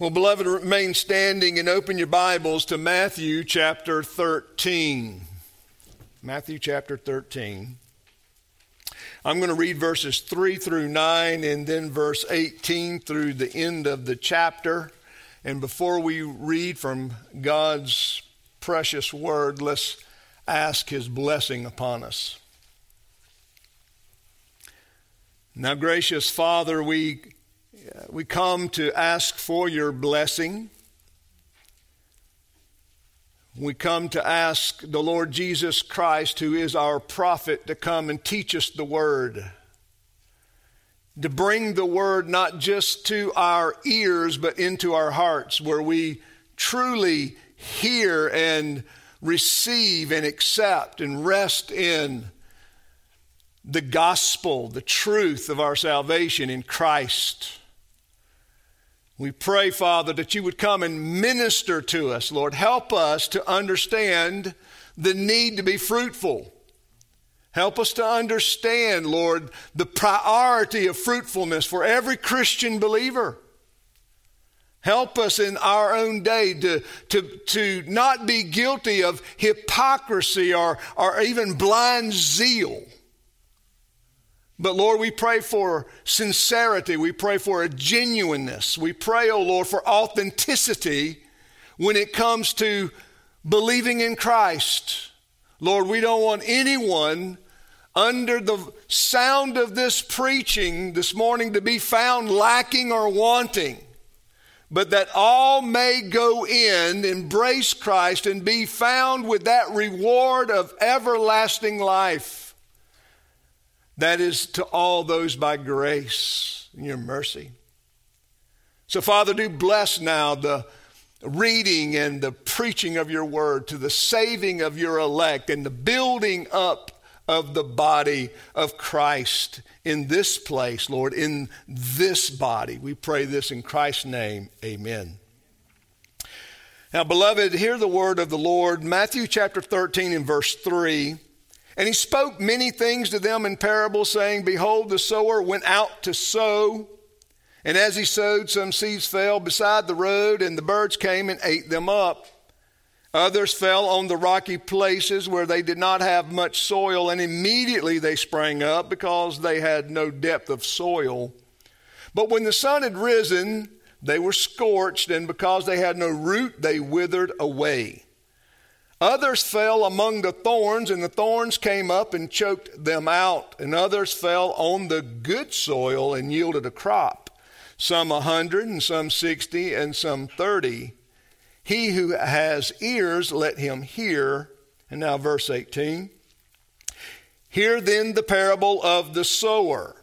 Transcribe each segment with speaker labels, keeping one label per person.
Speaker 1: Well, beloved, remain standing and open your Bibles to Matthew chapter 13. Matthew chapter 13. I'm going to read verses 3 through 9 and then verse 18 through the end of the chapter. And before we read from God's precious word, let's ask his blessing upon us. Now, gracious Father, we Uh, we come to ask for your blessing. We come to ask the Lord Jesus Christ, who is our prophet, to come and teach us the word. To bring the word not just to our ears, but into our hearts, where we truly hear and receive and accept and rest in the gospel, the truth of our salvation in Christ. We pray, Father, that you would come and minister to us, Lord. Help us to understand the need to be fruitful. Help us to understand, Lord, the priority of fruitfulness for every Christian believer. Help us in our own day to, to, to not be guilty of hypocrisy or, or even blind zeal but Lord, we pray for sincerity. We pray for a genuineness. We pray, oh Lord, for authenticity when it comes to believing in Christ. Lord, we don't want anyone under the sound of this preaching this morning to be found lacking or wanting, but that all may go in, embrace Christ, and be found with that reward of everlasting life. That is to all those by grace and your mercy. So, Father, do bless now the reading and the preaching of your word to the saving of your elect and the building up of the body of Christ in this place, Lord, in this body. We pray this in Christ's name. Amen. Now, beloved, hear the word of the Lord. Matthew chapter 13 and verse 3. And he spoke many things to them in parables, saying, Behold, the sower went out to sow. And as he sowed, some seeds fell beside the road, and the birds came and ate them up. Others fell on the rocky places where they did not have much soil, and immediately they sprang up because they had no depth of soil. But when the sun had risen, they were scorched, and because they had no root, they withered away. Others fell among the thorns, and the thorns came up and choked them out. And others fell on the good soil and yielded a crop, some a hundred, and some sixty, and some thirty. He who has ears, let him hear. And now, verse 18. Hear then the parable of the sower.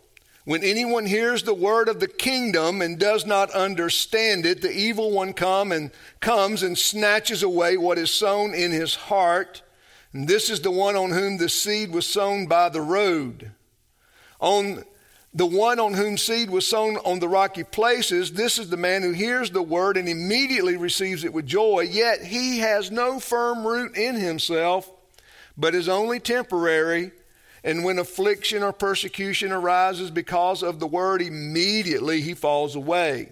Speaker 1: When anyone hears the word of the kingdom and does not understand it, the evil one come and comes and snatches away what is sown in his heart. And this is the one on whom the seed was sown by the road. On the one on whom seed was sown on the rocky places, this is the man who hears the word and immediately receives it with joy, yet he has no firm root in himself, but is only temporary. And when affliction or persecution arises because of the word, immediately he falls away.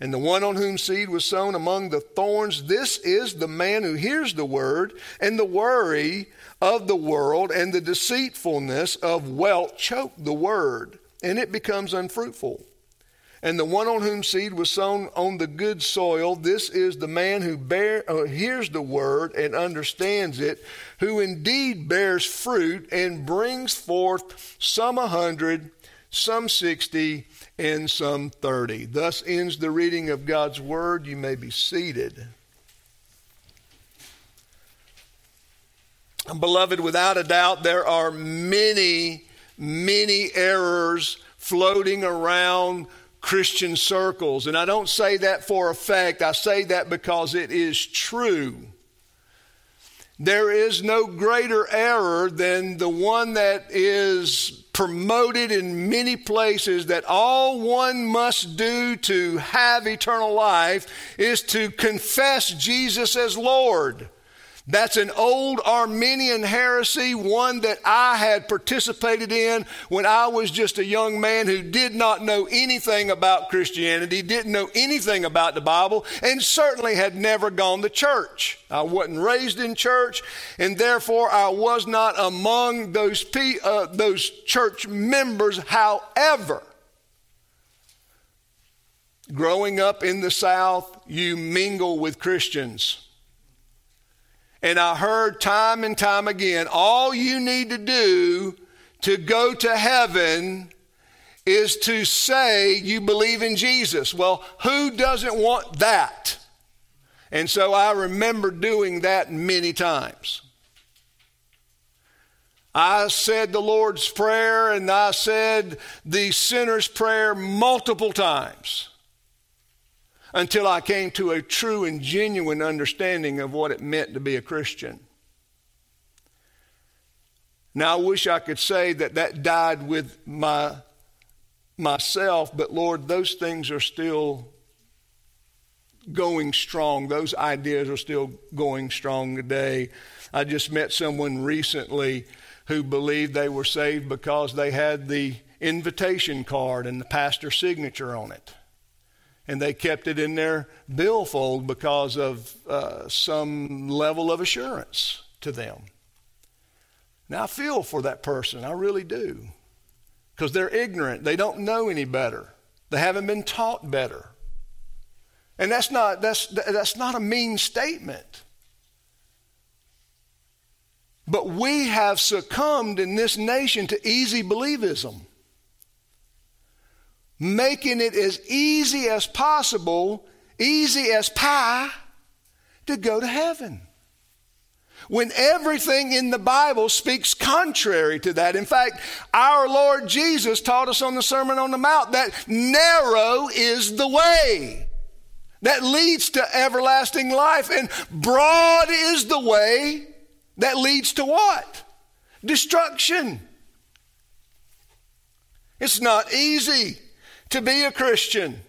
Speaker 1: And the one on whom seed was sown among the thorns, this is the man who hears the word, and the worry of the world and the deceitfulness of wealth choke the word, and it becomes unfruitful. And the one on whom seed was sown on the good soil, this is the man who bear, uh, hears the word and understands it, who indeed bears fruit and brings forth some a hundred, some sixty, and some thirty. Thus ends the reading of God's word. You may be seated. Beloved, without a doubt, there are many, many errors floating around Christian circles. And I don't say that for effect, I say that because it is true. There is no greater error than the one that is promoted in many places that all one must do to have eternal life is to confess Jesus as Lord. That's an old Arminian heresy, one that I had participated in when I was just a young man who did not know anything about Christianity, didn't know anything about the Bible, and certainly had never gone to church. I wasn't raised in church, and therefore I was not among those, uh, those church members. However, growing up in the South, you mingle with Christians. And I heard time and time again all you need to do to go to heaven is to say you believe in Jesus. Well, who doesn't want that? And so I remember doing that many times. I said the Lord's Prayer and I said the sinner's prayer multiple times until I came to a true and genuine understanding of what it meant to be a Christian. Now, I wish I could say that that died with my, myself, but Lord, those things are still going strong. Those ideas are still going strong today. I just met someone recently who believed they were saved because they had the invitation card and the pastor's signature on it and they kept it in their billfold because of uh, some level of assurance to them. Now, I feel for that person, I really do, because they're ignorant. They don't know any better, they haven't been taught better. And that's not, that's, that's not a mean statement. But we have succumbed in this nation to easy believism making it as easy as possible, easy as pie, to go to heaven. When everything in the Bible speaks contrary to that. In fact, our Lord Jesus taught us on the Sermon on the Mount that narrow is the way that leads to everlasting life, and broad is the way that leads to what? Destruction. It's not easy to be a Christian.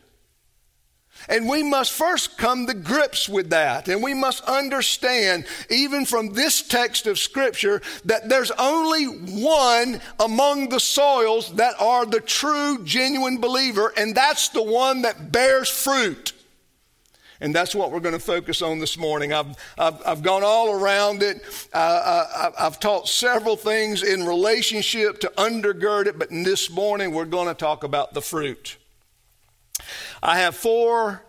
Speaker 1: And we must first come to grips with that. And we must understand, even from this text of Scripture, that there's only one among the soils that are the true, genuine believer, and that's the one that bears fruit. And that's what we're going to focus on this morning. I've, I've, I've gone all around it. I, I've taught several things in relationship to undergird it, but this morning we're going to talk about the fruit. I have four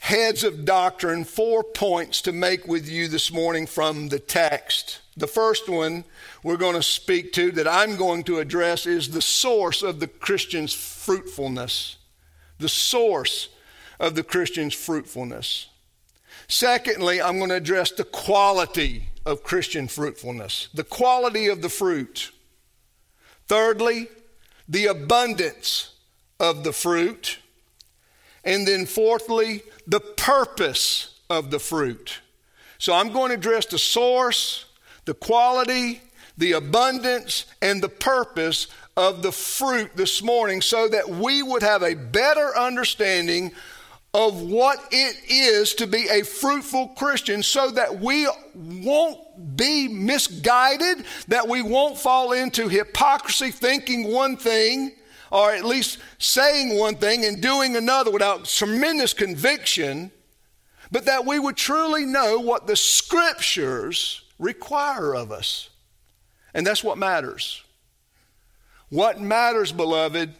Speaker 1: heads of doctrine, four points to make with you this morning from the text. The first one we're going to speak to, that I'm going to address, is the source of the Christian's fruitfulness. The source of the Christian's fruitfulness. Secondly, I'm going to address the quality of Christian fruitfulness, the quality of the fruit. Thirdly, the abundance of the fruit. And then, fourthly, the purpose of the fruit. So I'm going to address the source, the quality, the abundance, and the purpose of the fruit this morning so that we would have a better understanding of what it is to be a fruitful Christian so that we won't be misguided, that we won't fall into hypocrisy thinking one thing, or at least saying one thing and doing another without tremendous conviction, but that we would truly know what the scriptures require of us. And that's what matters. What matters, beloved,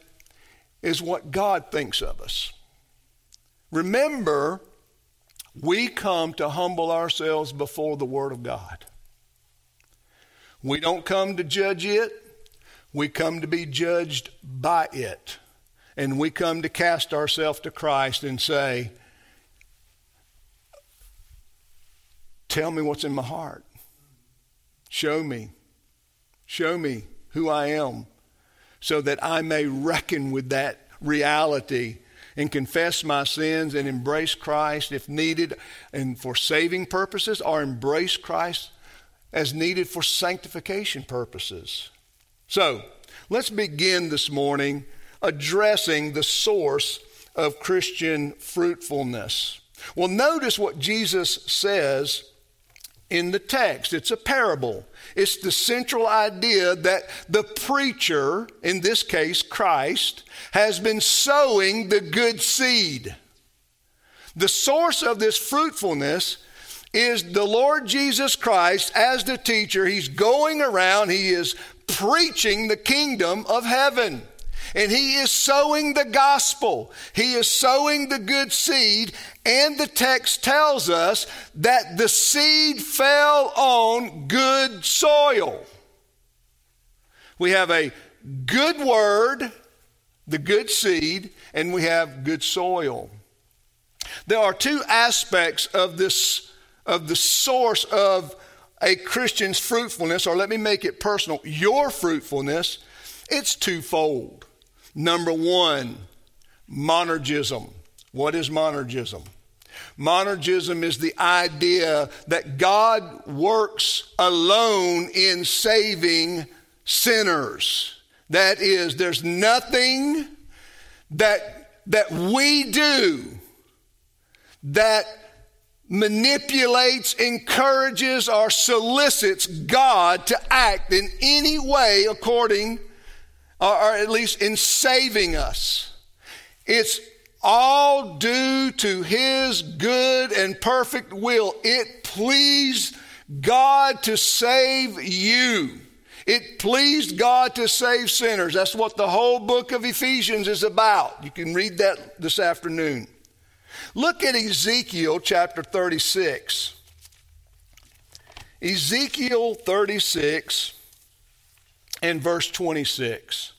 Speaker 1: is what God thinks of us. Remember, we come to humble ourselves before the Word of God. We don't come to judge it, we come to be judged by it. And we come to cast ourselves to Christ and say, Tell me what's in my heart. Show me. Show me who I am so that I may reckon with that reality and confess my sins and embrace Christ if needed and for saving purposes or embrace Christ as needed for sanctification purposes. So, let's begin this morning addressing the source of Christian fruitfulness. Well, notice what Jesus says in the text. It's a parable. It's the central idea that the preacher, in this case Christ, has been sowing the good seed. The source of this fruitfulness is the Lord Jesus Christ as the teacher. He's going around, he is preaching the kingdom of heaven. And he is sowing the gospel. He is sowing the good seed. And the text tells us that the seed fell on good soil. We have a good word, the good seed, and we have good soil. There are two aspects of this, of the source of a Christian's fruitfulness, or let me make it personal, your fruitfulness. It's twofold. Number one, monergism. What is monergism? Monergism is the idea that God works alone in saving sinners. That is, there's nothing that, that we do that manipulates, encourages, or solicits God to act in any way according or, at least in saving us. It's all due to His good and perfect will. It pleased God to save you. It pleased God to save sinners. That's what the whole book of Ephesians is about. You can read that this afternoon. Look at Ezekiel chapter 36. Ezekiel 36 and verse 26.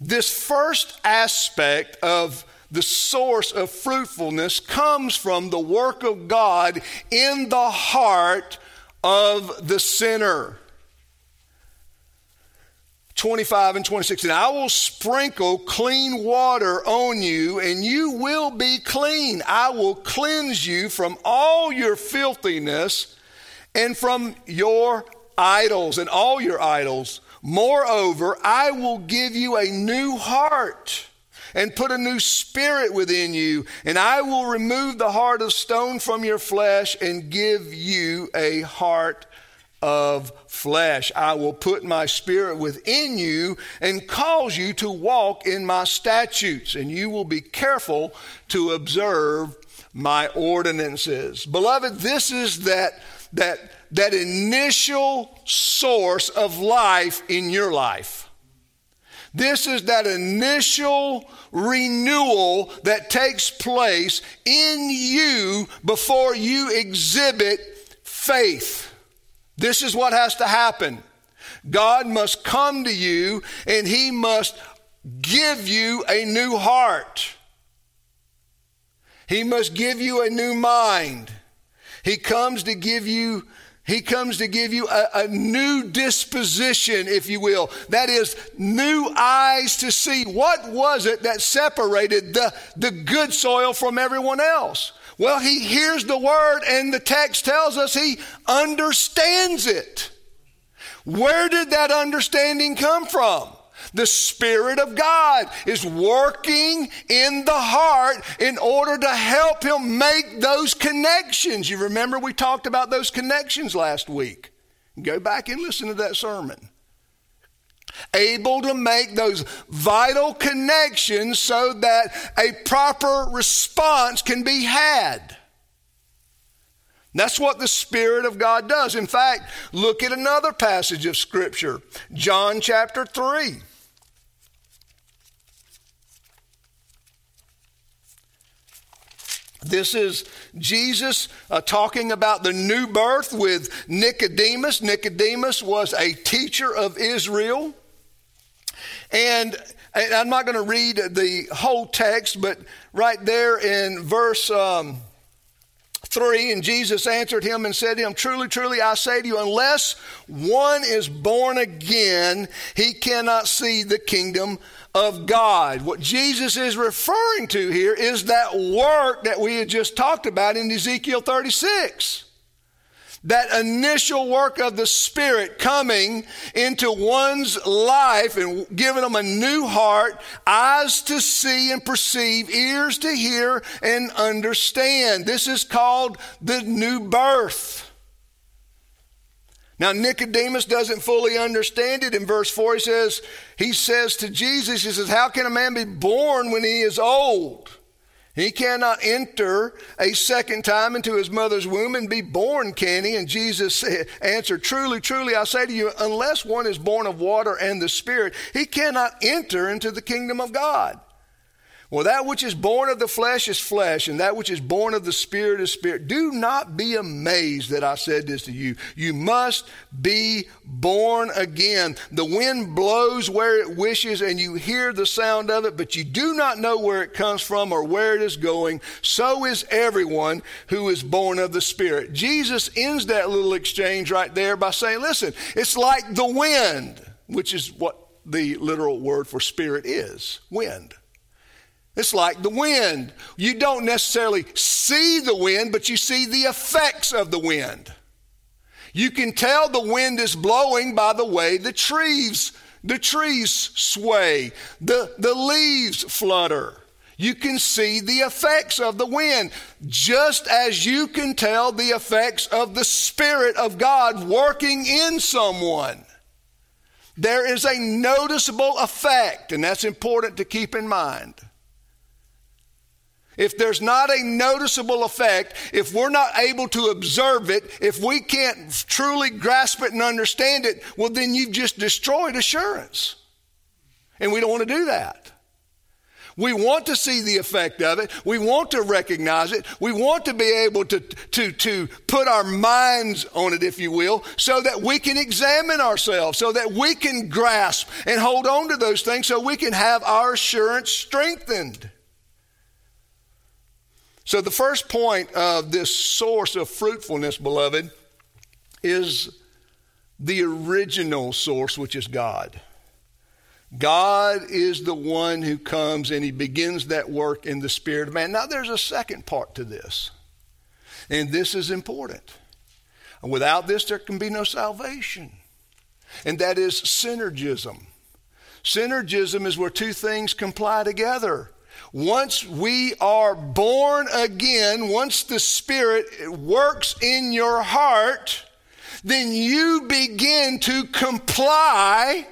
Speaker 1: This first aspect of the source of fruitfulness comes from the work of God in the heart of the sinner. 25 and 26. And I will sprinkle clean water on you, and you will be clean. I will cleanse you from all your filthiness and from your idols and all your idols. Moreover, I will give you a new heart and put a new spirit within you, and I will remove the heart of stone from your flesh and give you a heart of flesh. I will put my spirit within you and cause you to walk in my statutes, and you will be careful to observe my ordinances. Beloved, this is that that that initial source of life in your life. This is that initial renewal that takes place in you before you exhibit faith. This is what has to happen. God must come to you and He must give you a new heart. He must give you a new mind. He comes to give you he comes to give you a, a, new disposition, if you will. That is, new eyes to see. What was it that separated the, the good soil from everyone else? Well, he hears the word, and the text tells us he understands it. Where did that understanding come from? The Spirit of God is working in the heart in order to help him make those connections. You remember we talked about those connections last week. Go back and listen to that sermon. Able to make those vital connections so that a proper response can be had. That's what the Spirit of God does. In fact, look at another passage of Scripture, John chapter 3. This is Jesus uh, talking about the new birth with Nicodemus. Nicodemus was a teacher of Israel. And, and I'm not going to read the whole text, but right there in verse um, 3 And Jesus answered him and said to him, Truly, truly, I say to you, unless one is born again, he cannot see the kingdom of God. What Jesus is referring to here is that work that we had just talked about in Ezekiel 36. that initial work of the Spirit coming into one's life and giving them a new heart, eyes to see and perceive, ears to hear and understand. This is called the new birth. Now, Nicodemus doesn't fully understand it. In verse 4, he says, he says to Jesus, he says, How can a man be born when he is old? He cannot enter a second time into his mother's womb and be born, can he? And Jesus answered, Truly, truly, I say to you, unless one is born of water and the Spirit, he cannot enter into the kingdom of God. Well, that which is born of the flesh is flesh, and that which is born of the spirit is spirit. Do not be amazed that I said this to you. You must be born again. The wind blows where it wishes, and you hear the sound of it, but you do not know where it comes from or where it is going. So is everyone who is born of the spirit. Jesus ends that little exchange right there by saying, Listen, it's like the wind, which is what the literal word for spirit is wind. It's like the wind. You don't necessarily see the wind, but you see the effects of the wind. You can tell the wind is blowing by the way the trees, the trees sway, the, the leaves flutter. You can see the effects of the wind, just as you can tell the effects of the Spirit of God working in someone. There is a noticeable effect, and that's important to keep in mind. If there's not a noticeable effect, if we're not able to observe it, if we can't truly grasp it and understand it, well, then you've just destroyed assurance. And we don't want to do that. We want to see the effect of it. We want to recognize it. We want to be able to, to, to put our minds on it, if you will, so that we can examine ourselves, so that we can grasp and hold on to those things, so we can have our assurance strengthened. So, the first point of this source of fruitfulness, beloved, is the original source, which is God. God is the one who comes and he begins that work in the spirit of man. Now, there's a second part to this, and this is important. Without this, there can be no salvation, and that is synergism. Synergism is where two things comply together. Once we are born again, once the Spirit works in your heart, then you begin to comply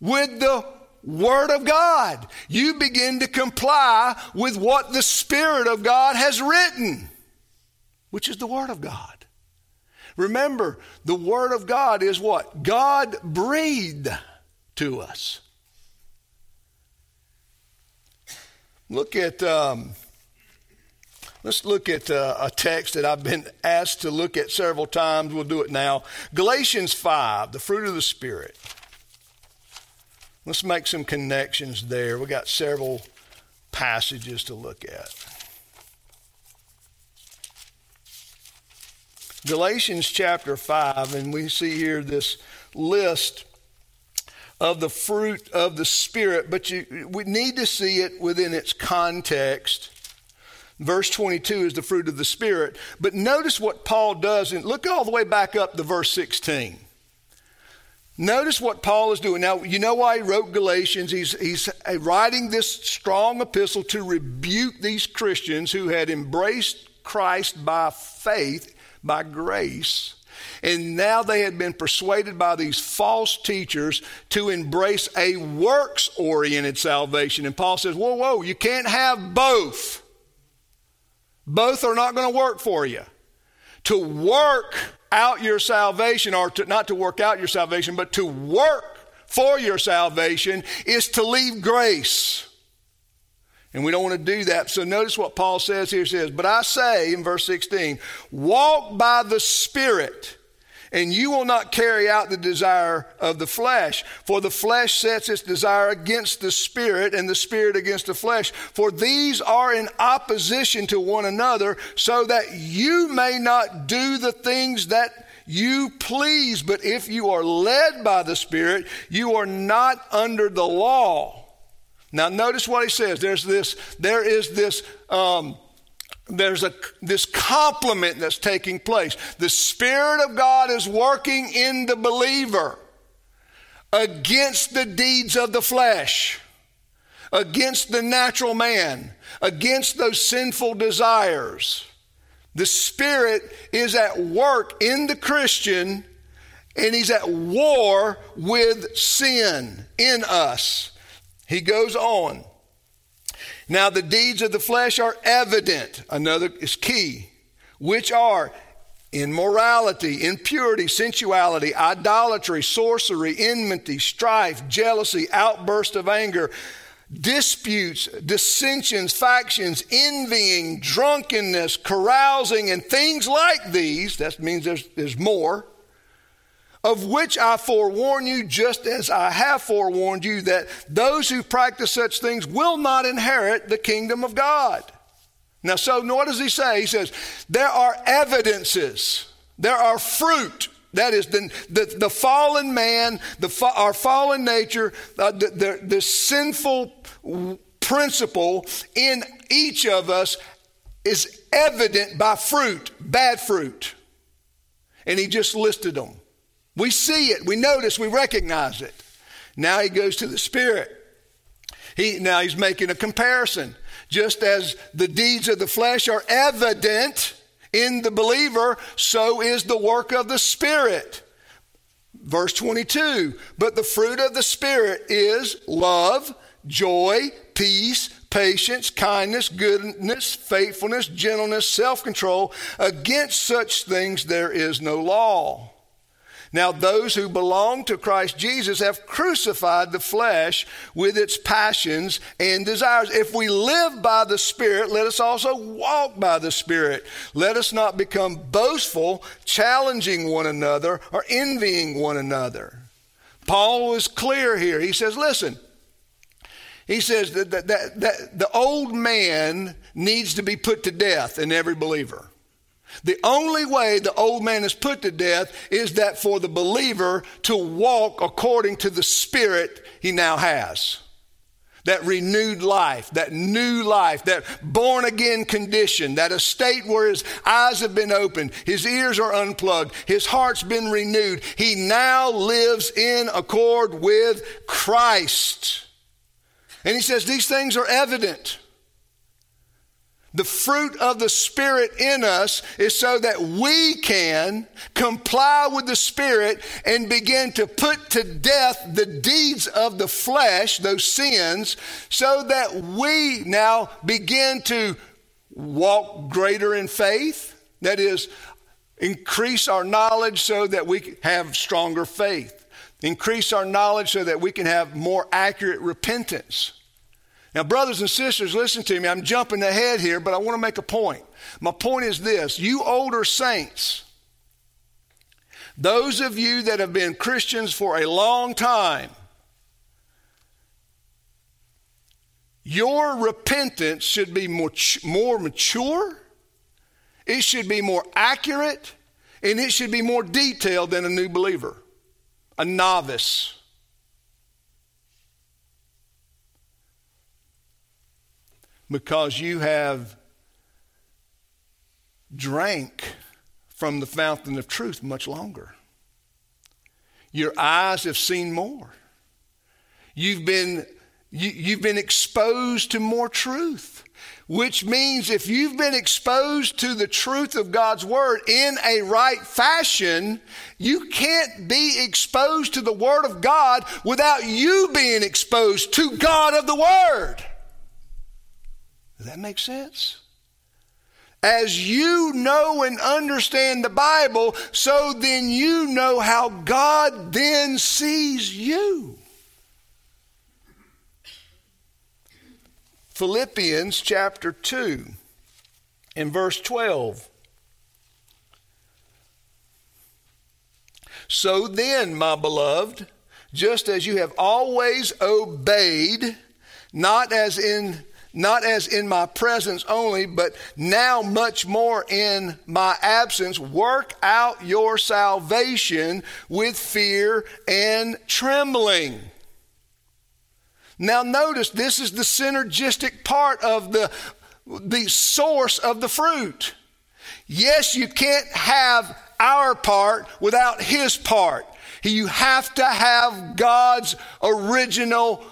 Speaker 1: with the Word of God. You begin to comply with what the Spirit of God has written, which is the Word of God. Remember, the Word of God is what? God breathed to us. Look at, um, let's look at uh, a text that I've been asked to look at several times. We'll do it now. Galatians 5, the fruit of the Spirit. Let's make some connections there. We got several passages to look at. Galatians chapter 5, and we see here this list of the fruit of the Spirit, but you, we need to see it within its context. Verse 22 is the fruit of the Spirit. But notice what Paul does, and look all the way back up to verse 16. Notice what Paul is doing. Now, you know why he wrote Galatians? He's, he's uh, writing this strong epistle to rebuke these Christians who had embraced Christ by faith, by grace and now they had been persuaded by these false teachers to embrace a works oriented salvation. And Paul says, Whoa, whoa, you can't have both. Both are not going to work for you. To work out your salvation, or to, not to work out your salvation, but to work for your salvation is to leave grace. And we don't want to do that. So notice what Paul says here. He says, But I say in verse 16, walk by the Spirit and you will not carry out the desire of the flesh. For the flesh sets its desire against the spirit, and the spirit against the flesh. For these are in opposition to one another, so that you may not do the things that you please. But if you are led by the Spirit, you are not under the law. Now, notice what he says. There's this, there is this, um, there's a this complement that's taking place. The Spirit of God is working in the believer against the deeds of the flesh, against the natural man, against those sinful desires. The Spirit is at work in the Christian and he's at war with sin in us. He goes on. Now, the deeds of the flesh are evident. Another is key, which are immorality, impurity, sensuality, idolatry, sorcery, enmity, strife, jealousy, outburst of anger, disputes, dissensions, factions, envying, drunkenness, carousing, and things like these. That means there's, there's more of which I forewarn you, just as I have forewarned you, that those who practice such things will not inherit the kingdom of God. Now, so what does he say? He says, there are evidences, there are fruit. That is the, the, the fallen man, the, our fallen nature, uh, the, the, the sinful principle in each of us is evident by fruit, bad fruit. And he just listed them. We see it, we notice, we recognize it. Now he goes to the Spirit. He, now he's making a comparison. Just as the deeds of the flesh are evident in the believer, so is the work of the Spirit. Verse 22 But the fruit of the Spirit is love, joy, peace, patience, kindness, goodness, faithfulness, gentleness, self control. Against such things there is no law. Now, those who belong to Christ Jesus have crucified the flesh with its passions and desires. If we live by the Spirit, let us also walk by the Spirit. Let us not become boastful, challenging one another, or envying one another. Paul was clear here. He says, listen, he says that, that, that, that the old man needs to be put to death in every believer. The only way the old man is put to death is that for the believer to walk according to the spirit he now has. That renewed life, that new life, that born again condition, that estate where his eyes have been opened, his ears are unplugged, his heart's been renewed. He now lives in accord with Christ. And he says these things are evident. The fruit of the Spirit in us is so that we can comply with the Spirit and begin to put to death the deeds of the flesh, those sins, so that we now begin to walk greater in faith. That is, increase our knowledge so that we have stronger faith, increase our knowledge so that we can have more accurate repentance. Now, brothers and sisters, listen to me. I'm jumping ahead here, but I want to make a point. My point is this you older saints, those of you that have been Christians for a long time, your repentance should be more, mature, it should be more accurate, and it should be more detailed than a new believer, a novice. Because you have drank from the fountain of truth much longer. Your eyes have seen more. You've been, you, you've been exposed to more truth, which means if you've been exposed to the truth of God's Word in a right fashion, you can't be exposed to the Word of God without you being exposed to God of the Word. Does that make sense? As you know and understand the Bible, so then you know how God then sees you. Philippians chapter 2 in verse 12. So then, my beloved, just as you have always obeyed, not as in not as in my presence only, but now much more in my absence. Work out your salvation with fear and trembling. Now, notice this is the synergistic part of the the source of the fruit. Yes, you can't have our part without His part. You have to have God's original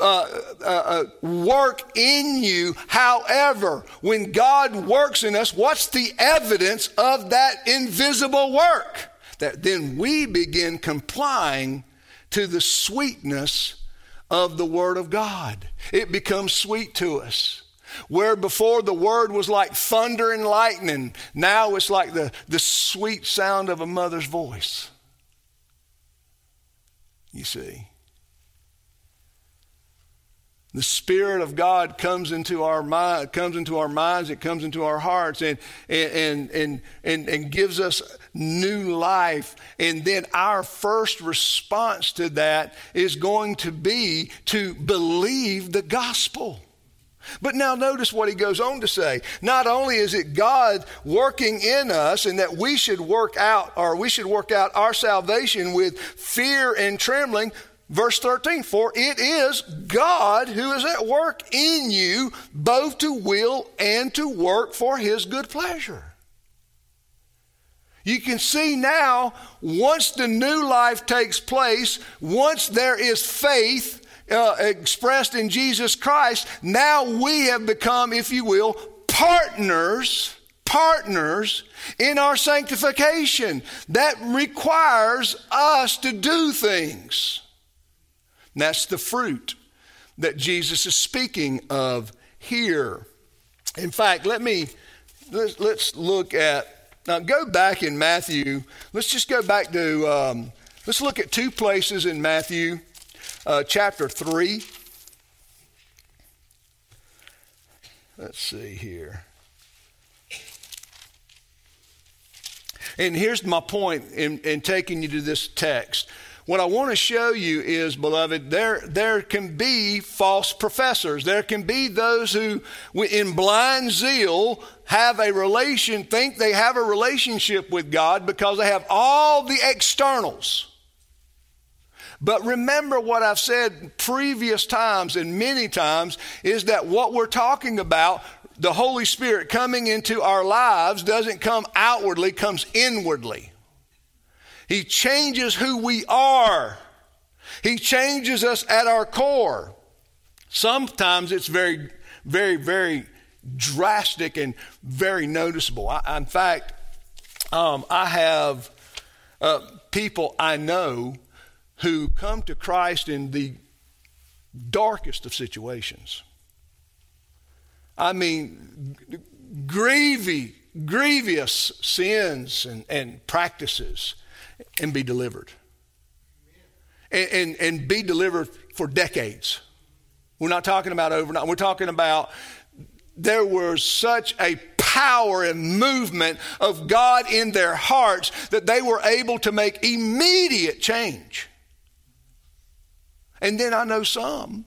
Speaker 1: uh, uh, uh, work in you. However, when God works in us, what's the evidence of that invisible work? That then we begin complying to the sweetness of the Word of God. It becomes sweet to us. Where before the word was like thunder and lightning, now it's like the, the sweet sound of a mother's voice. You see. The Spirit of God comes into our mind, comes into our minds, it comes into our hearts and, and, and, and, and gives us new life. And then our first response to that is going to be to believe the gospel. But now notice what he goes on to say. Not only is it God working in us and that we should work out or we should work out our salvation with fear and trembling, Verse 13, for it is God who is at work in you, both to will and to work for his good pleasure. You can see now, once the new life takes place, once there is faith uh, expressed in Jesus Christ, now we have become, if you will, partners, partners in our sanctification. That requires us to do things. That's the fruit that Jesus is speaking of here. In fact, let me let's, let's look at now. Go back in Matthew. Let's just go back to um, let's look at two places in Matthew uh, chapter 3. Let's see here. And here's my point in, in taking you to this text. What I want to show you is, beloved, there, there can be false professors. There can be those who, in blind zeal, have a relation, think they have a relationship with God because they have all the externals. But remember what I've said previous times and many times is that what we're talking about, the Holy Spirit coming into our lives, doesn't come outwardly, comes inwardly. He changes who we are. He changes us at our core. Sometimes it's very, very, very drastic and very noticeable. I, in fact, um, I have uh, people I know who come to Christ in the darkest of situations. I mean, grievy, grievous sins and, and practices and be delivered. And, and, and be delivered for decades. We're not talking about overnight. We're talking about there was such a power and movement of God in their hearts that they were able to make immediate change. And then I know some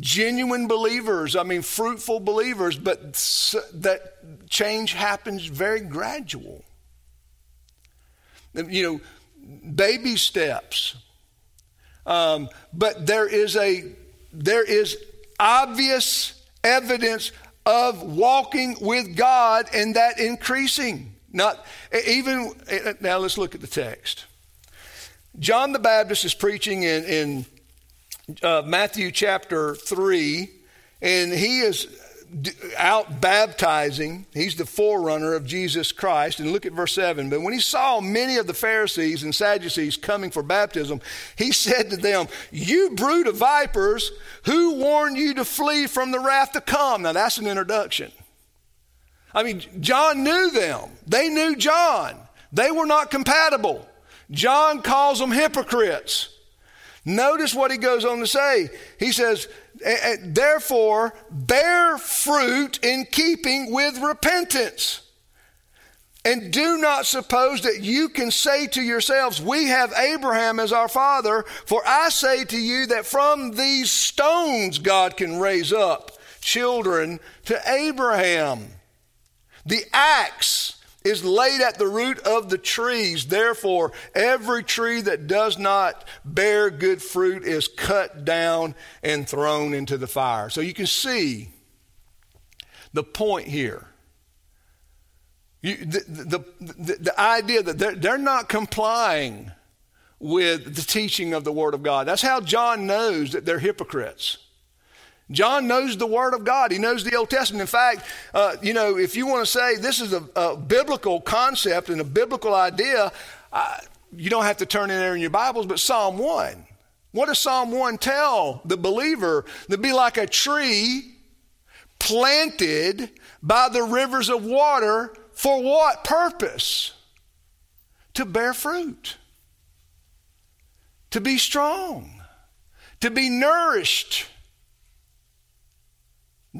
Speaker 1: genuine believers, I mean, fruitful believers, but that change happens very gradual. You know, baby steps. Um, but there is a there is obvious evidence of walking with God and that increasing. Not even now. Let's look at the text. John the Baptist is preaching in, in uh, Matthew chapter 3, and he is out baptizing. He's the forerunner of Jesus Christ. And look at verse 7. But when he saw many of the Pharisees and Sadducees coming for baptism, he said to them, You brood of vipers, who warned you to flee from the wrath to come? Now that's an introduction. I mean, John knew them, they knew John. They were not compatible. John calls them hypocrites. Notice what he goes on to say. He says, Eh, eh, therefore, bear fruit in keeping with repentance. And do not suppose that you can say to yourselves, We have Abraham as our father, for I say to you that from these stones God can raise up children to Abraham. The axe is laid at the root of the trees. Therefore, every tree that does not bear good fruit is cut down and thrown into the fire. So you can see the point here. You, the, the, the, the, idea that they're, they're not complying with the teaching of the Word of God. That's how John knows that they're hypocrites. John knows the Word of God. He knows the Old Testament. In fact, uh, you know, if you want to say this is a, a biblical concept and a biblical idea, uh, you don't have to turn in there in your Bibles, but Psalm 1. What does Psalm 1 tell the believer? To be like a tree planted by the rivers of water for what purpose? To bear fruit, to be strong, to be nourished.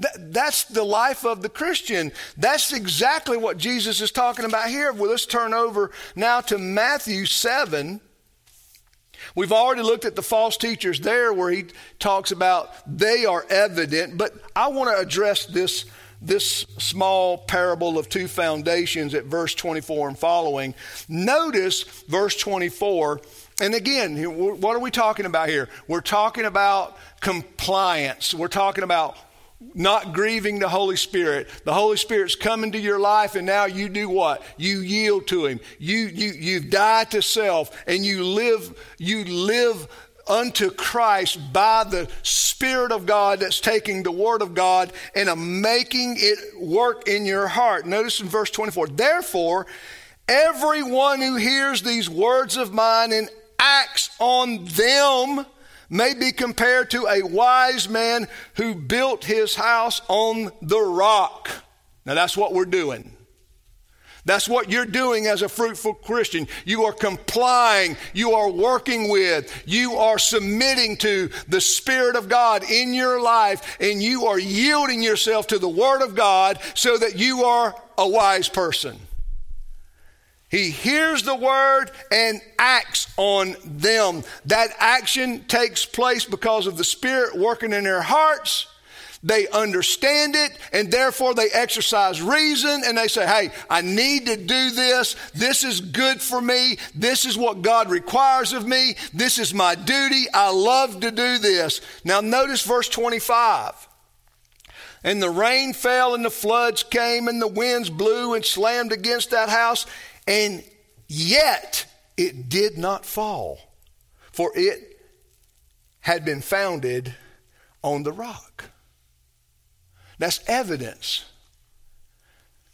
Speaker 1: That, that's the life of the Christian. That's exactly what Jesus is talking about here. Well, let's turn over now to Matthew 7. We've already looked at the false teachers there where he talks about they are evident, but I want to address this, this small parable of two foundations at verse 24 and following. Notice verse 24, and again, what are we talking about here? We're talking about compliance. We're talking about not grieving the Holy Spirit. The Holy Spirit's come into your life, and now you do what? You yield to Him. You you you die to self, and you live you live unto Christ by the Spirit of God that's taking the Word of God and making it work in your heart. Notice in verse 24, therefore, everyone who hears these words of mine and acts on them may be compared to a wise man who built his house on the rock. Now, that's what we're doing. That's what you're doing as a fruitful Christian. You are complying, you are working with, you are submitting to the Spirit of God in your life, and you are yielding yourself to the Word of God so that you are a wise person. He hears the word and acts on them. That action takes place because of the Spirit working in their hearts. They understand it and therefore they exercise reason and they say, Hey, I need to do this. This is good for me. This is what God requires of me. This is my duty. I love to do this. Now, notice verse 25. And the rain fell and the floods came and the winds blew and slammed against that house and yet it did not fall, for it had been founded on the rock. That's evidence.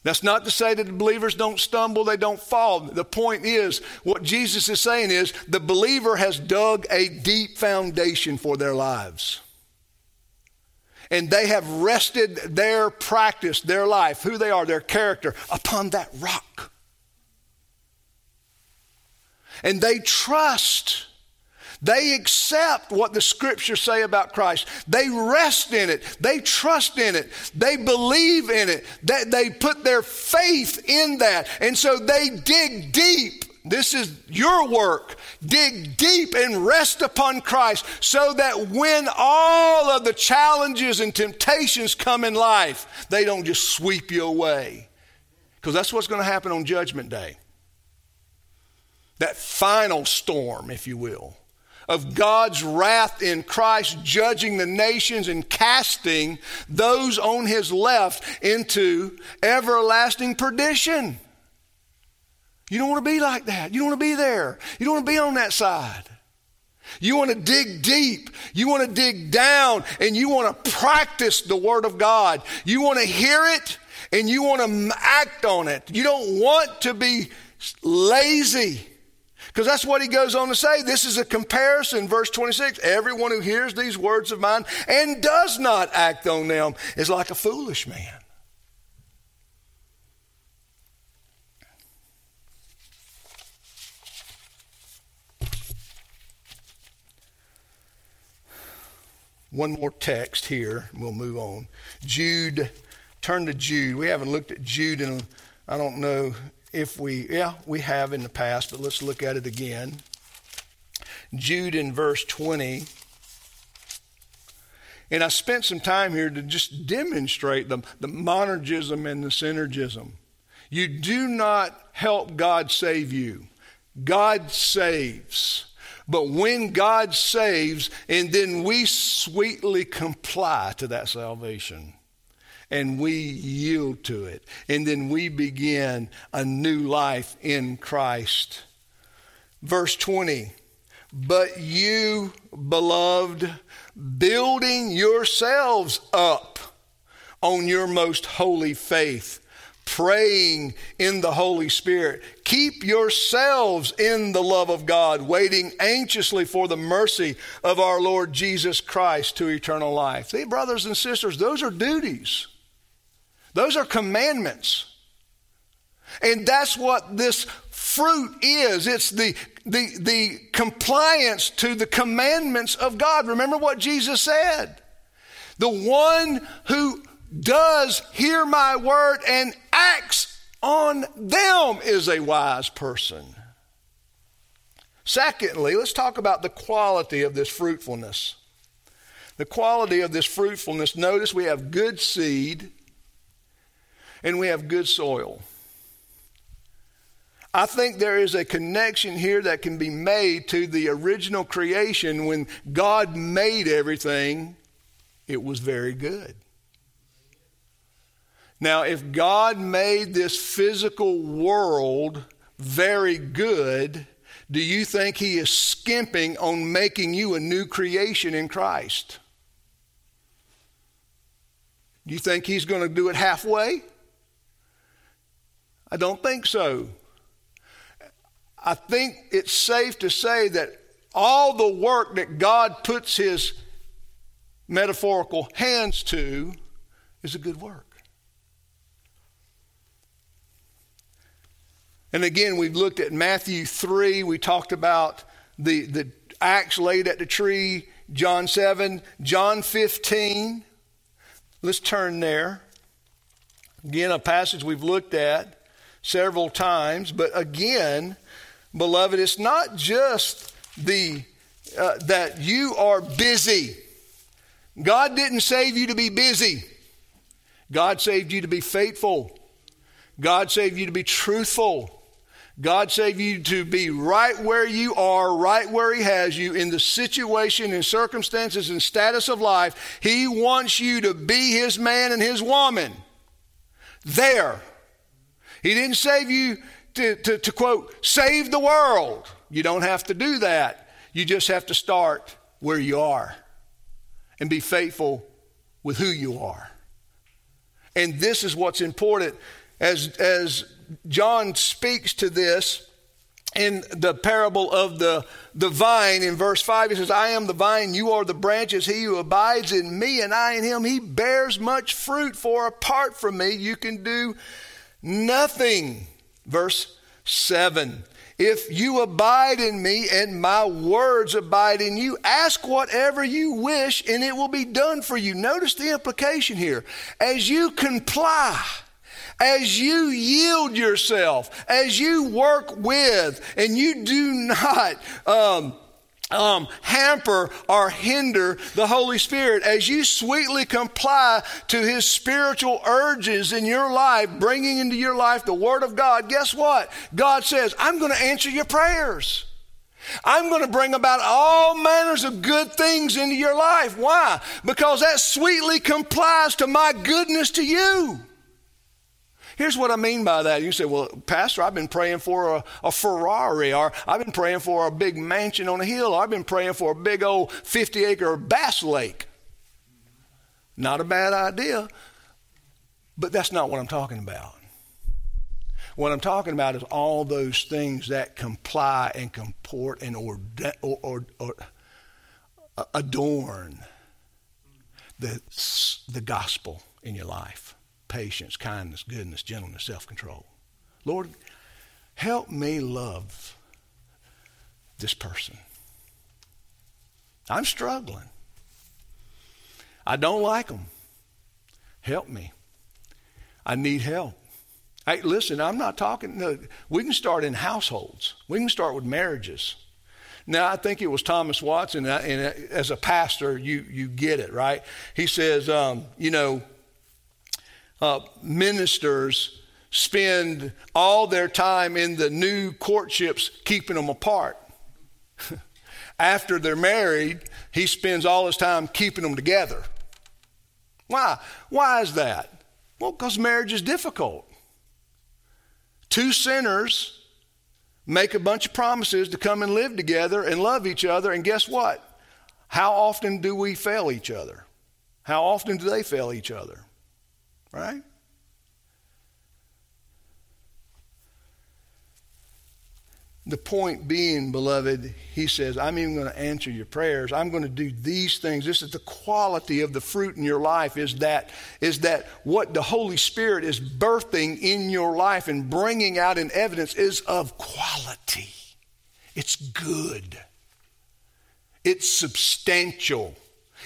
Speaker 1: That's not to say that the believers don't stumble, they don't fall. The point is, what Jesus is saying is the believer has dug a deep foundation for their lives. And they have rested their practice, their life, who they are, their character, upon that rock and they trust. They accept what the scriptures say about Christ. They rest in it. They trust in it. They believe in it. They, they put their faith in that. And so they dig deep. This is your work. Dig deep and rest upon Christ so that when all of the challenges and temptations come in life, they don't just sweep you away. Because that's what's going to happen on Judgment Day that final storm, if you will, of God's wrath in Christ, judging the nations and casting those on his left into everlasting perdition. You don't want to be like that. You don't want to be there. You don't want to be on that side. You want to dig deep. You want to dig down and you want to practice the Word of God. You want to hear it and you want to act on it. You don't want to be lazy. Because that's what he goes on to say. This is a comparison, verse 26. Everyone who hears these words of mine and does not act on them is like a foolish man. One more text here, we'll move on. Jude, turn to Jude. We haven't looked at Jude in, I don't know, if we, yeah, we have in the past, but let's look at it again. Jude in verse 20. And I spent some time here to just demonstrate the, the monergism and the synergism. You do not help God save you, God saves. But when God saves, and then we sweetly comply to that salvation. And we yield to it. And then we begin a new life in Christ. Verse 20 But you, beloved, building yourselves up on your most holy faith praying in the Holy Spirit. Keep yourselves in the love of God, waiting anxiously for the mercy of our Lord Jesus Christ to eternal life. See, brothers and sisters, those are duties, those are commandments. And that's what this fruit is it's the, the, the compliance to the commandments of God. Remember what Jesus said. The one who does hear my word and acts on them is a wise person. Secondly, let's talk about the quality of this fruitfulness. The quality of this fruitfulness, notice we have good seed and we have good soil. I think there is a connection here that can be made to the original creation when God made everything, it was very good. Now, if God made this physical world very good, do you think He is skimping on making you a new creation in Christ? Do you think He's going to do it halfway? I don't think so. I think it's safe to say that all the work that God puts His metaphorical hands to is a good work. And again, we've looked at Matthew 3. We talked about the, the axe laid at the tree, John 7, John 15. Let's turn there. Again, a passage we've looked at several times, but again, beloved, it's not just the uh, that you are busy. God didn't save you to be busy. God saved you to be faithful. God saved you to be truthful. God saved you to be right where you are, right where He has you, in the situation and circumstances and status of life. He wants you to be His man and His woman. There. He didn't save you to, to, to quote, save the world. You don't have to do that. You just have to start where you are and be faithful with who you are. And this is what's important as, as John speaks to this in the parable of the, the vine in verse 5 he says i am the vine you are the branches he who abides in me and i in him he bears much fruit for apart from me you can do nothing. Verse 7 if you abide in me and my words abide in you ask whatever you wish and it will be done for you. Notice the implication here. As you comply as you yield yourself, as you work with, and you do not um, um, hamper or hinder the Holy Spirit, as you sweetly comply to His spiritual urges in your life, bringing into your life the Word of God, guess what? God says, I'm going to answer your prayers. I'm going to bring about all manners of good things into your life. Why? Because that sweetly complies to my goodness to you. Here's what I mean by that. You say, well, Pastor, I've been praying for a, a, Ferrari, or I've been praying for a big mansion on a hill, or I've been praying for a big old 50 acre bass lake. Not a bad idea, but that's not what I'm talking about. What I'm talking about is all those things that comply and comport and or, or, or, uh, adorn the, the gospel in your life patience, kindness, goodness, gentleness, self control. Lord, help me love this person. I'm struggling. I don't like them. Help me. I need help. Hey, listen, I'm not talking, no, we can start in households, we can start with marriages. Now, I think it was Thomas Watson, and as a pastor, you, you get it, right? He says, um, you know, uh, ministers spend all their time in the new courtships keeping them apart. After they're married, he spends all his time keeping them together. Why? Why is that? Well, because marriage is difficult. Two sinners make a bunch of promises to come and live together and love each other, and guess what? How often do we fail each other? How often do they fail each other? Right? The point being, beloved, he says, I'm even going to answer your prayers. I'm going to do these things. This is the quality of the fruit in your life is that, is that what the Holy Spirit is birthing in your life and bringing out in evidence is of quality. It's good. It's substantial.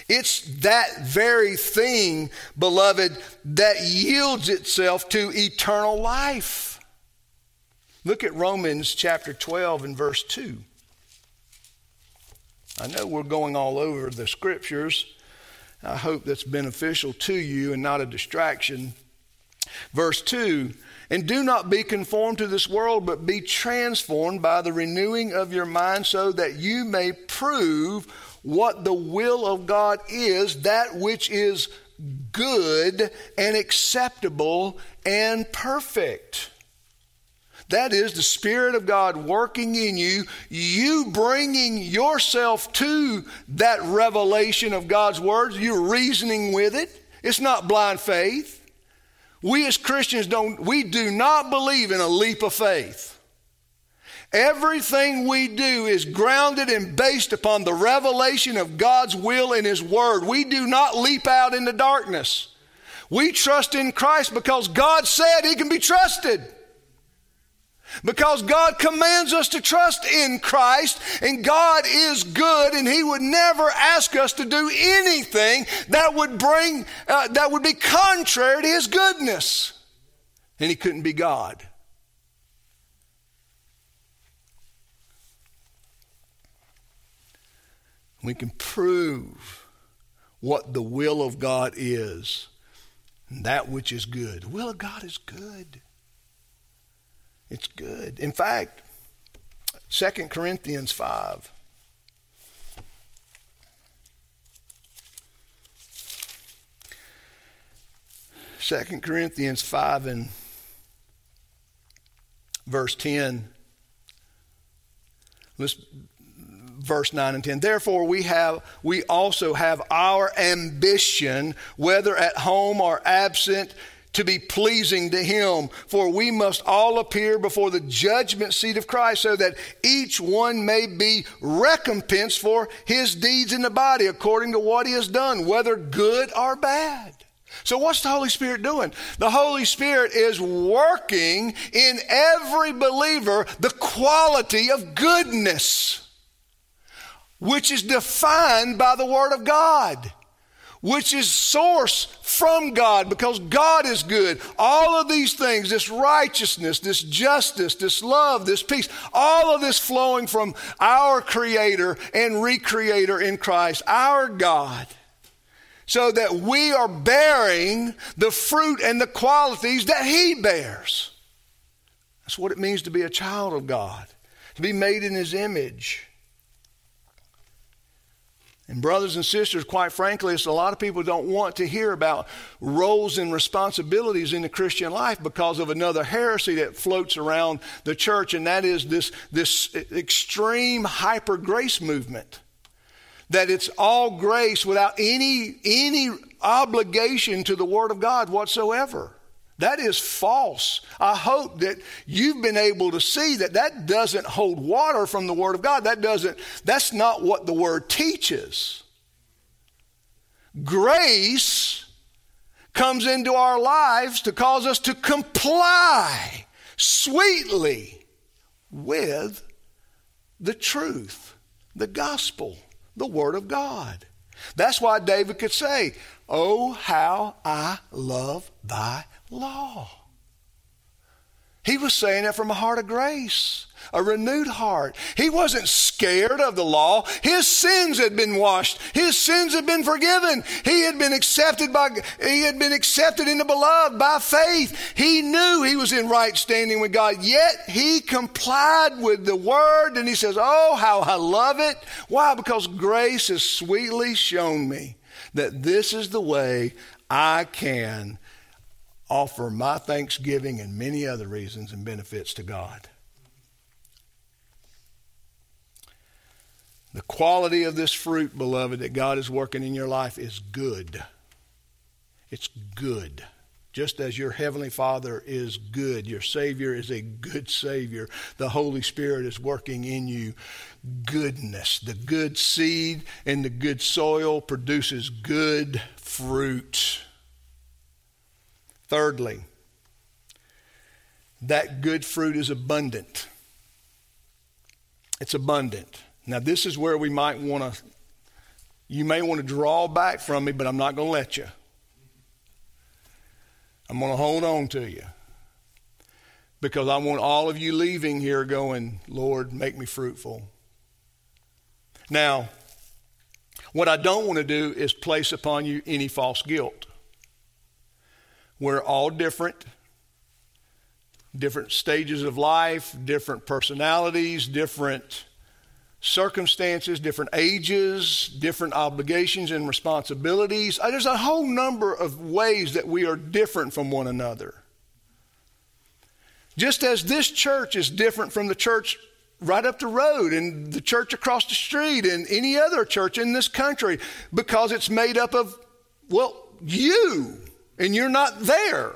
Speaker 1: It's that very thing, beloved, that yields itself to eternal life. Look at Romans chapter 12 and verse 2. I know we're going all over the scriptures. I hope that's beneficial to you and not a distraction. Verse 2 And do not be conformed to this world, but be transformed by the renewing of your mind, so that you may prove what the will of God is, that which is good and acceptable and perfect. That is the Spirit of God working in you, you bringing yourself to that revelation of God's words, you're reasoning with it. It's not blind faith. We as Christians don't, we do not believe in a leap of faith. Everything we do is grounded and based upon the revelation of God's will in His Word. We do not leap out into darkness. We trust in Christ because God said He can be trusted. Because God commands us to trust in Christ, and God is good, and He would never ask us to do anything that would bring, uh, that would be contrary to His goodness. And He couldn't be God. We can prove what the will of God is, that which is good. The will of God is good. It's good. In fact, 2 Corinthians 5. Second Corinthians 5 and verse 10. Let's verse 9 and 10 therefore we have we also have our ambition whether at home or absent to be pleasing to him. For we must all appear before the judgment seat of Christ so that each one may be recompensed for his deeds in the body according to what he has done, whether good or bad. So, what's the Holy Spirit doing? The Holy Spirit is working in every believer the quality of goodness, which is defined by the Word of God which is source from God because God is good. All of these things, this righteousness, this justice, this love, this peace, all of this flowing from our creator and recreator in Christ, our God. So that we are bearing the fruit and the qualities that he bears. That's what it means to be a child of God, to be made in his image. And, brothers and sisters, quite frankly, a lot of people don't want to hear about roles and responsibilities in the Christian life because of another heresy that floats around the church, and that is this, this extreme hyper grace movement. That it's all grace without any, any obligation to the Word of God whatsoever. That is false. I hope that you've been able to see that that doesn't hold water from the Word of God. That doesn't, that's not what the Word teaches. Grace comes into our lives to cause us to comply sweetly with the truth, the gospel, the Word of God. That's why David could say, Oh, how I love thy law. He was saying it from a heart of grace, a renewed heart. He wasn't scared of the law. His sins had been washed. His sins had been forgiven. He had been accepted by, he had been accepted in the beloved by faith. He knew he was in right standing with God, yet he complied with the word and he says, Oh, how I love it. Why? Because grace has sweetly shown me that this is the way I can offer my thanksgiving and many other reasons and benefits to God. The quality of this fruit, beloved, that God is working in your life is good. It's good. Just as your Heavenly Father is good, your Savior is a good Savior, the Holy Spirit is working in you goodness. The good seed and the good soil produces good fruit. Thirdly, that good fruit is abundant. It's abundant. Now, this is where we might want to, you may want to draw back from me, but I'm not going to let you. I'm going to hold on to you because I want all of you leaving here going, Lord, make me fruitful. Now, what I don't want to do is place upon you any false guilt. We're all different, different stages of life, different personalities, different circumstances, different ages, different obligations and responsibilities. Uh, there's a whole number of ways that we are different from one another. Just as this church is different from the church right up the road and the church across the street and any other church in this country because it's made up of, well, you and you're not there.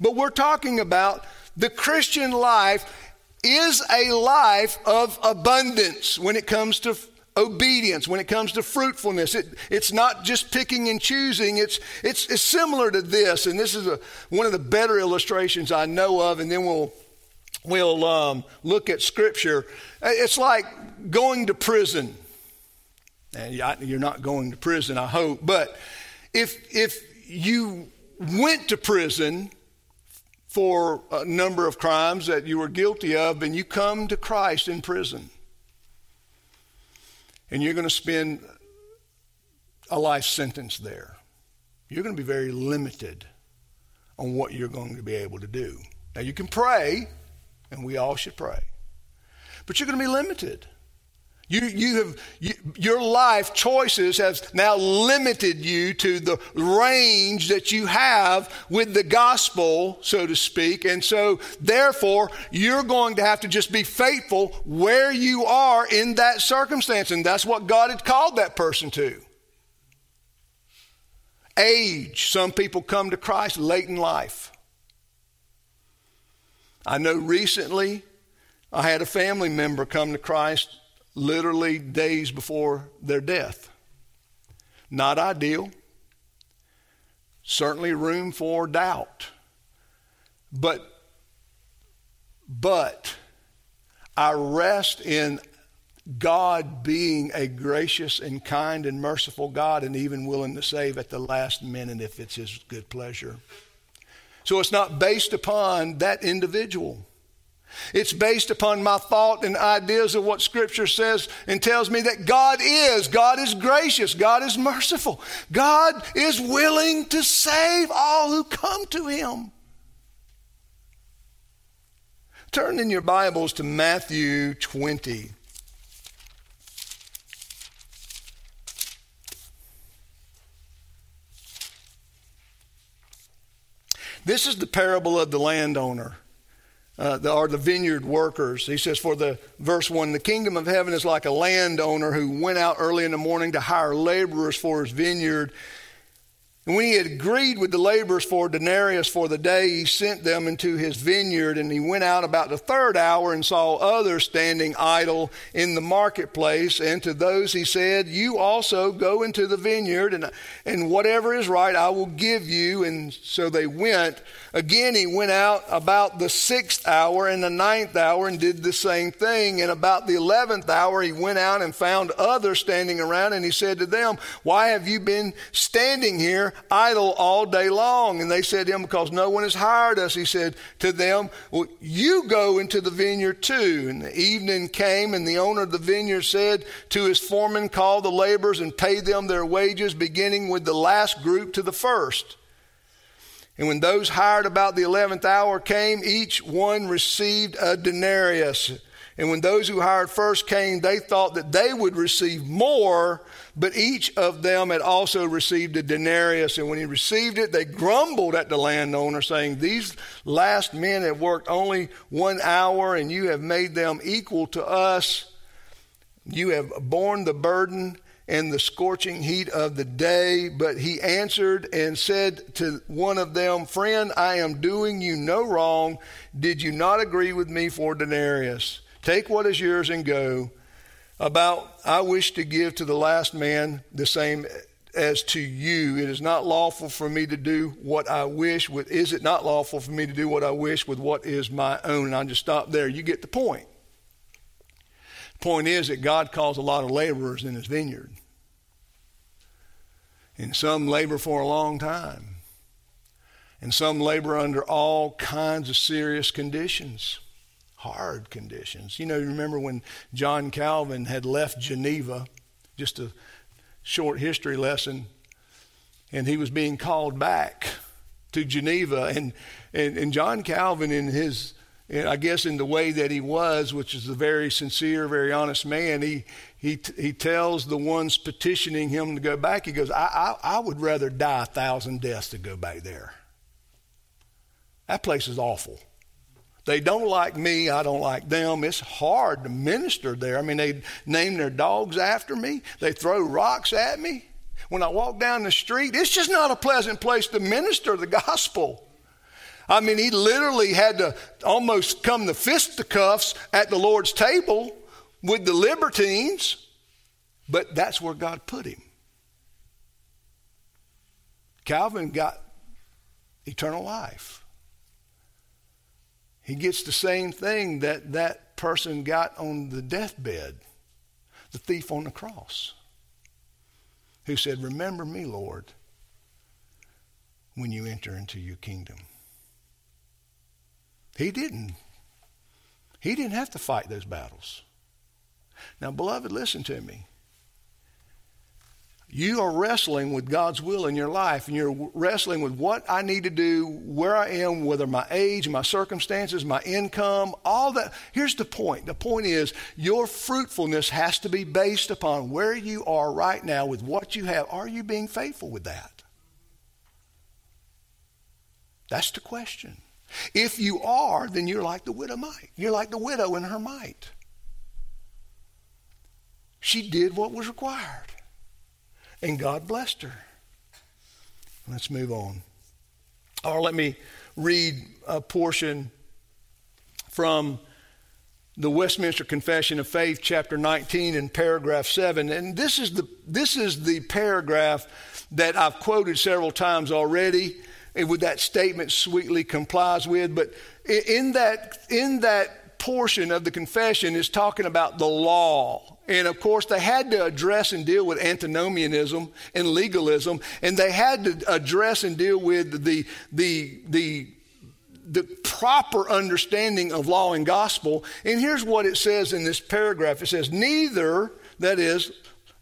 Speaker 1: But we're talking about the Christian life is a life of abundance when it comes to obedience, when it comes to fruitfulness. It, it's not just picking and choosing. It's, it's, it's similar to this, and this is a, one of the better illustrations I know of, and then we'll, we'll um, look at Scripture. It's like going to prison. And you're not going to prison, I hope, but if, if you went to prison for a number of crimes that you were guilty of, and you come to Christ in prison. And you're going to spend a life sentence there. You're going to be very limited on what you're going to be able to do. Now, you can pray, and we all should pray, but you're going to be limited. You, you have, you, your life choices have now limited you to the range that you have with the gospel, so to speak. And so, therefore, you're going to have to just be faithful where you are in that circumstance. And that's what God had called that person to. Age. Some people come to Christ late in life. I know recently I had a family member come to Christ literally days before their death. Not ideal. Certainly room for doubt. But but I rest in God being a gracious and kind and merciful God and even willing to save at the last minute if it's his good pleasure. So it's not based upon that individual. It's based upon my thought and ideas of what Scripture says and tells me that God is. God is gracious. God is merciful. God is willing to save all who come to Him. Turn in your Bibles to Matthew 20. This is the parable of the landowner uh, the, are the vineyard workers. He says, for the verse 1, the kingdom of heaven is like a landowner who went out early in the morning to hire laborers for his vineyard. And when he had agreed with the laborers for denarius for the day, he sent them into his vineyard. And he went out about the third hour and saw others standing idle in the marketplace. And to those he said, You also go into the vineyard, and, and whatever is right I will give you. And so they went. Again, he went out about the sixth hour and the ninth hour and did the same thing. And about the eleventh hour, he went out and found others standing around. And he said to them, Why have you been standing here idle all day long? And they said to him, Because no one has hired us. He said to them, Well, you go into the vineyard too. And the evening came, and the owner of the vineyard said to his foreman, Call the laborers and pay them their wages, beginning with the last group to the first. And when those hired about the eleventh hour came, each one received a denarius. And when those who hired first came, they thought that they would receive more, but each of them had also received a denarius. And when he received it, they grumbled at the landowner, saying, These last men have worked only one hour, and you have made them equal to us. You have borne the burden and the scorching heat of the day. But he answered and said to one of them, Friend, I am doing you no wrong. Did you not agree with me for denarius? Take what is yours and go. About, I wish to give to the last man the same as to you. It is not lawful for me to do what I wish with, is it not lawful for me to do what I wish with what is my own? And I'll just stop there. You get the point. Point is that God calls a lot of laborers in his vineyard. And some labor for a long time. And some labor under all kinds of serious conditions, hard conditions. You know, you remember when John Calvin had left Geneva, just a short history lesson, and he was being called back to Geneva. And, and, and John Calvin, in his I guess in the way that he was, which is a very sincere, very honest man, he, he, he tells the ones petitioning him to go back, he goes, I, I, I would rather die a thousand deaths to go back there. That place is awful. They don't like me, I don't like them. It's hard to minister there. I mean, they name their dogs after me, they throw rocks at me. When I walk down the street, it's just not a pleasant place to minister the gospel. I mean, he literally had to almost come to fisticuffs at the Lord's table with the libertines, but that's where God put him. Calvin got eternal life. He gets the same thing that that person got on the deathbed, the thief on the cross, who said, Remember me, Lord, when you enter into your kingdom. He didn't. He didn't have to fight those battles. Now, beloved, listen to me. You are wrestling with God's will in your life, and you're wrestling with what I need to do, where I am, whether my age, my circumstances, my income, all that. Here's the point the point is your fruitfulness has to be based upon where you are right now with what you have. Are you being faithful with that? That's the question. If you are, then you're like the widow mite. You're like the widow in her might. She did what was required, and God blessed her. Let's move on. Or let me read a portion from the Westminster Confession of Faith, chapter 19, and paragraph 7. And this is the, this is the paragraph that I've quoted several times already Eh, with that statement sweetly complies with. But in that, in that portion of the confession is talking about the law. And of course, they had to address and deal with antinomianism and legalism, and they had to address and deal with the, the, the, the proper understanding of law and gospel. And here's what it says in this paragraph it says, Neither, that is,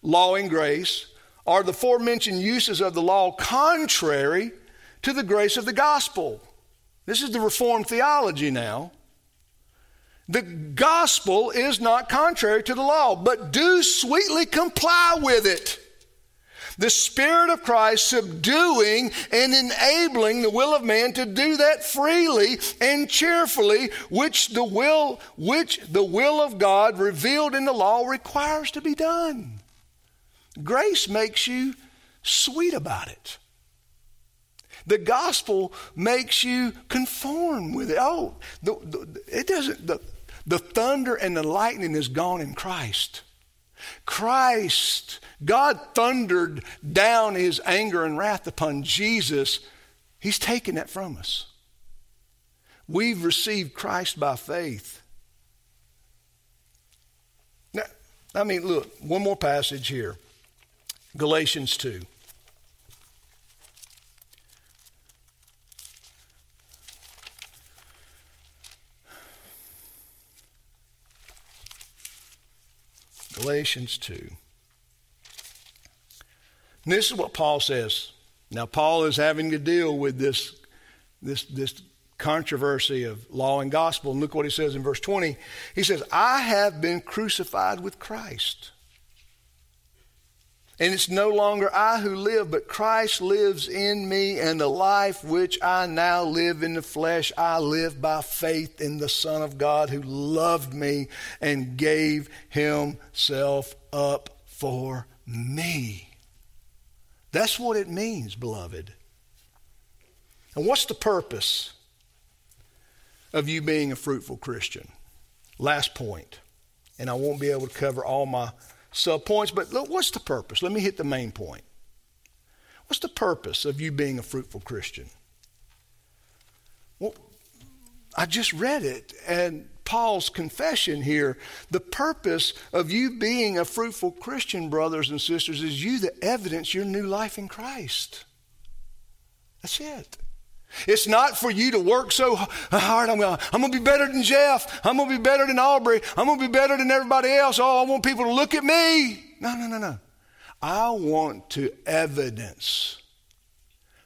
Speaker 1: law and grace, are the forementioned uses of the law contrary to the grace of the gospel. This is the Reformed theology now. The gospel is not contrary to the law, but do sweetly comply with it. The Spirit of Christ subduing and enabling the will of man to do that freely and cheerfully, which the will, which the will of God revealed in the law requires to be done. Grace makes you sweet about it. The gospel makes you conform with it. Oh, the, the, it doesn't. The, the thunder and the lightning is gone in Christ. Christ, God thundered down his anger and wrath upon Jesus. He's taken that from us. We've received Christ by faith. Now, I mean, look, one more passage here Galatians 2. Galatians 2. And this is what Paul says. Now, Paul is having to deal with this, this, this controversy of law and gospel. And look what he says in verse 20. He says, I have been crucified with Christ. And it's no longer I who live, but Christ lives in me, and the life which I now live in the flesh, I live by faith in the Son of God who loved me and gave himself up for me. That's what it means, beloved. And what's the purpose of you being a fruitful Christian? Last point, and I won't be able to cover all my sub points, but look, what's the purpose? Let me hit the main point. What's the purpose of you being a fruitful Christian? Well, I just read it, and Paul's confession here. The purpose of you being a fruitful Christian, brothers and sisters, is you to evidence your new life in Christ. That's it. It's not for you to work so hard. I'm going to be better than Jeff. I'm going to be better than Aubrey. I'm going to be better than everybody else. Oh, I want people to look at me. No, no, no, no. I want to evidence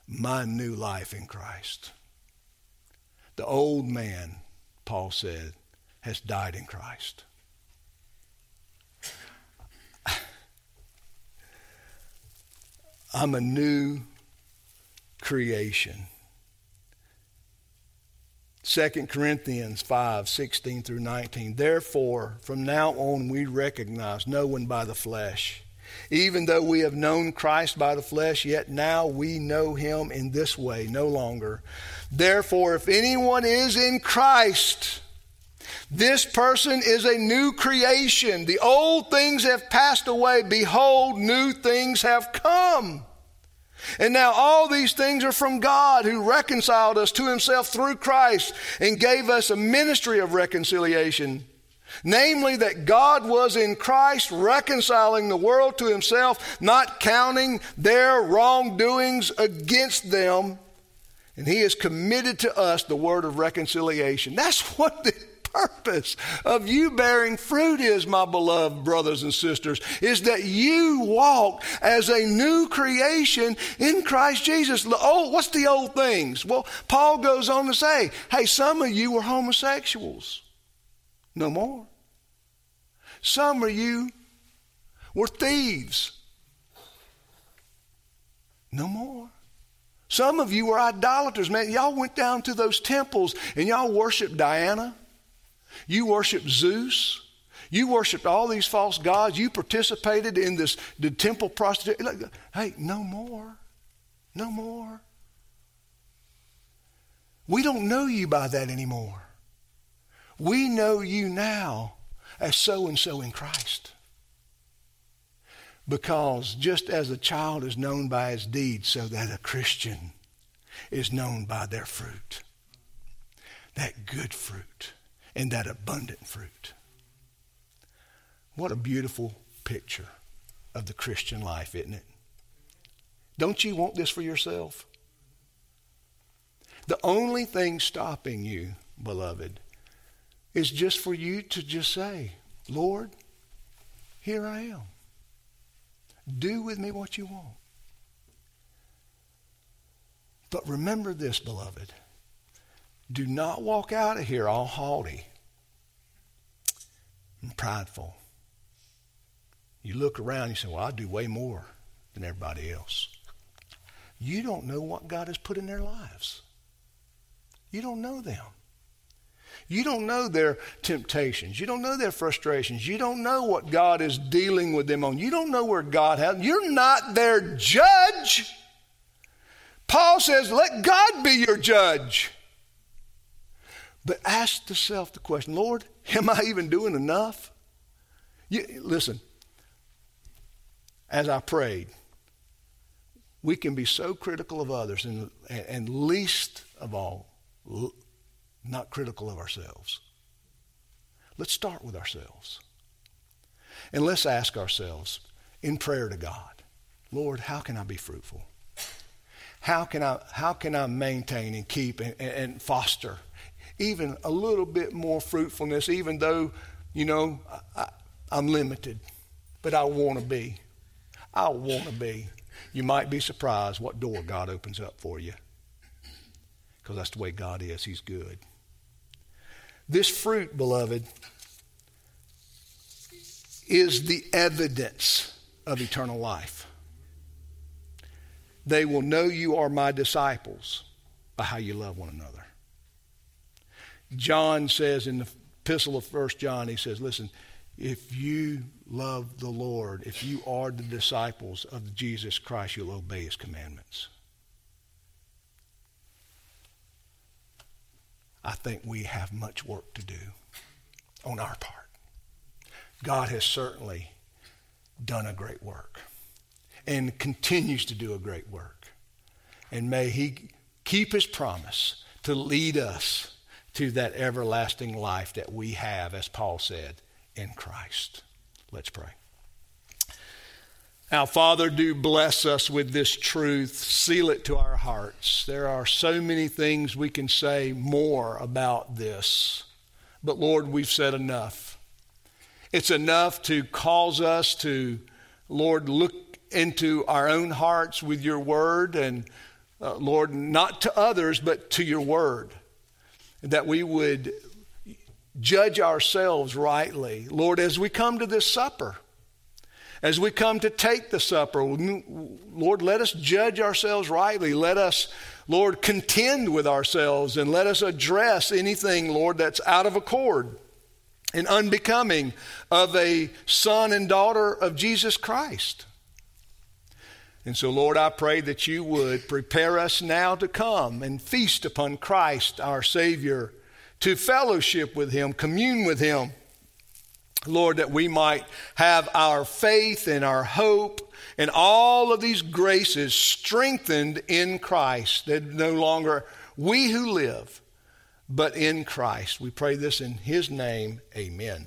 Speaker 1: my new life in Christ. The old man, Paul said, has died in Christ. I'm a new creation. 2 Corinthians 5 16 through 19. Therefore, from now on, we recognize no one by the flesh. Even though we have known Christ by the flesh, yet now we know him in this way, no longer. Therefore, if anyone is in Christ, this person is a new creation. The old things have passed away. Behold, new things have come. And now all these things are from God who reconciled us to himself through Christ and gave us a ministry of reconciliation. Namely, that God was in Christ reconciling the world to himself, not counting their wrongdoings against them. And he has committed to us the word of reconciliation. That's what the purpose of you bearing fruit is, my beloved brothers and sisters, is that you walk as a new creation in Christ Jesus. Oh, what's the old things? Well, Paul goes on to say, hey, some of you were homosexuals. No more. Some of you were thieves. No more. Some of you were idolaters, man. Y'all went down to those temples and y'all worshiped Diana. You worshiped Zeus. You worshiped all these false gods. You participated in this the temple prostitution. Hey, no more. No more. We don't know you by that anymore. We know you now as so and so in Christ. Because just as a child is known by his deeds, so that a Christian is known by their fruit. That good fruit and that abundant fruit. What a beautiful picture of the Christian life, isn't it? Don't you want this for yourself? The only thing stopping you, beloved, is just for you to just say, Lord, here I am. Do with me what you want. But remember this, beloved. Do not walk out of here all haughty and prideful. You look around, you say, Well, I do way more than everybody else. You don't know what God has put in their lives. You don't know them. You don't know their temptations. You don't know their frustrations. You don't know what God is dealing with them on. You don't know where God has. You're not their judge. Paul says, let God be your judge. But ask yourself the question Lord, am I even doing enough? You, listen, as I prayed, we can be so critical of others and, and least of all, not critical of ourselves. Let's start with ourselves. And let's ask ourselves in prayer to God, Lord, how can I be fruitful? How can I, how can I maintain and keep and, and foster even a little bit more fruitfulness, even though, you know, I, am limited. But I want to be. I want to be. You might be surprised what door God opens up for you. because that's the way God is. He's good. This fruit, beloved, is the evidence of eternal life. They will know you are my disciples by how you love one another. John says in the epistle of First John, he says, listen, if you love the Lord, if you are the disciples of Jesus Christ, you'll obey his commandments. I think we have much work to do on our part. God has certainly done a great work and continues to do a great work. And may he keep his promise to lead us to that everlasting life that we have, as Paul said, in Christ. Let's pray. Now, Father, do bless us with this truth. Seal it to our hearts. There are so many things we can say more about this. But Lord, we've said enough. It's enough to cause us to, Lord, look into our own hearts with your word and, uh, Lord, not to others, but to your word. That we would judge ourselves rightly. Lord, as we come to this supper, as we come to take the supper, Lord, let us judge ourselves rightly. Let us, Lord, contend with ourselves and let us address anything, Lord, that's out of accord and unbecoming of a son and daughter of Jesus Christ. And so, Lord, I pray that you would prepare us now to come and feast upon Christ, our Savior, to fellowship with Him, commune with Him. Lord, that we might have our faith and our hope and all of these graces strengthened in Christ, that no longer we who live, but in Christ. We pray this in His name. Amen.